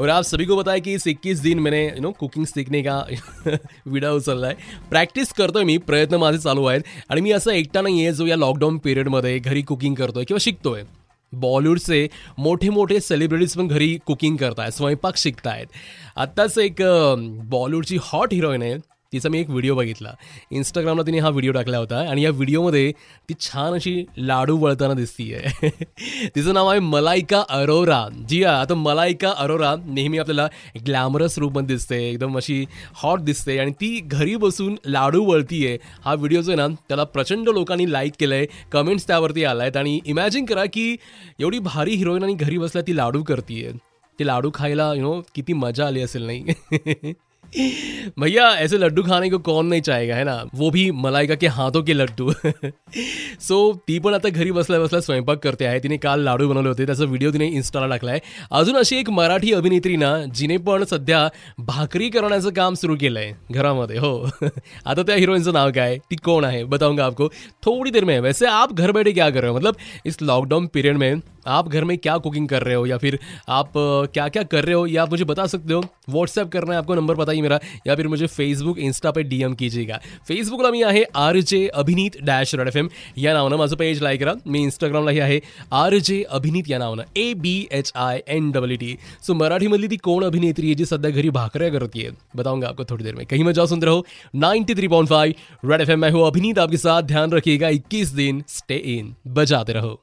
और आप सभी को बताया की इस इक्कीस दिन मैंने यू नो कुकिंग सीखने का विडा आहे प्रॅक्टिस करतोय मी प्रयत्न माझे चालू आहेत आणि मी असं एकटा नाही आहे जो या लॉकडाऊन पिरियडमध्ये घरी कुकिंग करतोय किंवा शिकतोय. बॉलिवूडचे मोठे मोठे सेलिब्रिटीज पण घरी कुकिंग करतायत स्वयंपाक शिकतायत. आत्ताच एक बॉलिवूडची हॉट हिरोईन आहे तिचा मी एक व्हिडिओ बघितला. इंस्टाग्रामला तिने हा व्हिडिओ टाकला होता आणि या व्हिडिओमध्ये ती छान अशी लाडू वळताना दिसतीये. तिचं नाव आहे मलायका अरोरा. जी आता मलायका अरोरा नेहमी आपल्याला ग्लॅमरस रूपमध्ये दिसते एकदम अशी हॉट दिसते आणि ती घरी बसून लाडू वळतीये. हा व्हिडिओ जो आहे ना त्याला प्रचंड लोकांनी लाईक केलंय कमेंट्स त्यावरती आला आहेत आणि इमॅजिन करा की एवढी भारी हिरोईन आणि घरी बसल्या ती लाडू करतीये. ते लाडू खायला यु नो किती मजा आली असेल नाही? भैया, ऐसे लड्डू खाने को कौन नहीं चाहेगा, है ना? वो भी मलाइका के हाथों के लड्डू। सो ती पण आता घरी बसल्या बसल्या स्वयंपाक करते आहे. तिने काल लाडू बनवले होते. त्याचा व्हिडिओ तिने इन्स्टाला टाकलाय. अजून अशी एक मराठी अभिनेत्री ना, जिने पण सध्या भाकरी करण्याचं काम सुरू केलंय घरामध्ये. हो. आता त्या हिरोईनचं नाव काय? ती कोण आहे? बताऊँगा आपको. थोड़ी देर में. वैसे आप घर बैठे क्या कर रहे हो? मतलब इस लॉकडाउन पीरियड में आप घर में क्या कुकिंग कर रहे हो या फिर आप क्या क्या कर रहे हो, या आप मुझे बता सकते हो? व्हाट्सएप करना है, आपको नंबर बताइए मेरा, या फिर मुझे फेसबुक इंस्टा पे डीएम कीजिएगा। फेसबुकला मी आहे आर जे अभिनीत डॅश रेड एफ़ एम या नावानं माझं पेज लाईक करा। मी इंस्टाग्रामलाही आहे आर जे अभिनीत या नावानं A B H I N W T सो मराठी मराठीमधली ती कोण अभिनेत्री आहे जी सध्या घरी भाकऱ्या है बताऊँगा आपको थोड़ी देर में। कहीं में जाओ सुनते रहो ninety three point five red F M मैं हूँ अभिनीत, आपके साथ ध्यान रखिएगा, इक्कीस दिन स्टे इन बजाते रहो।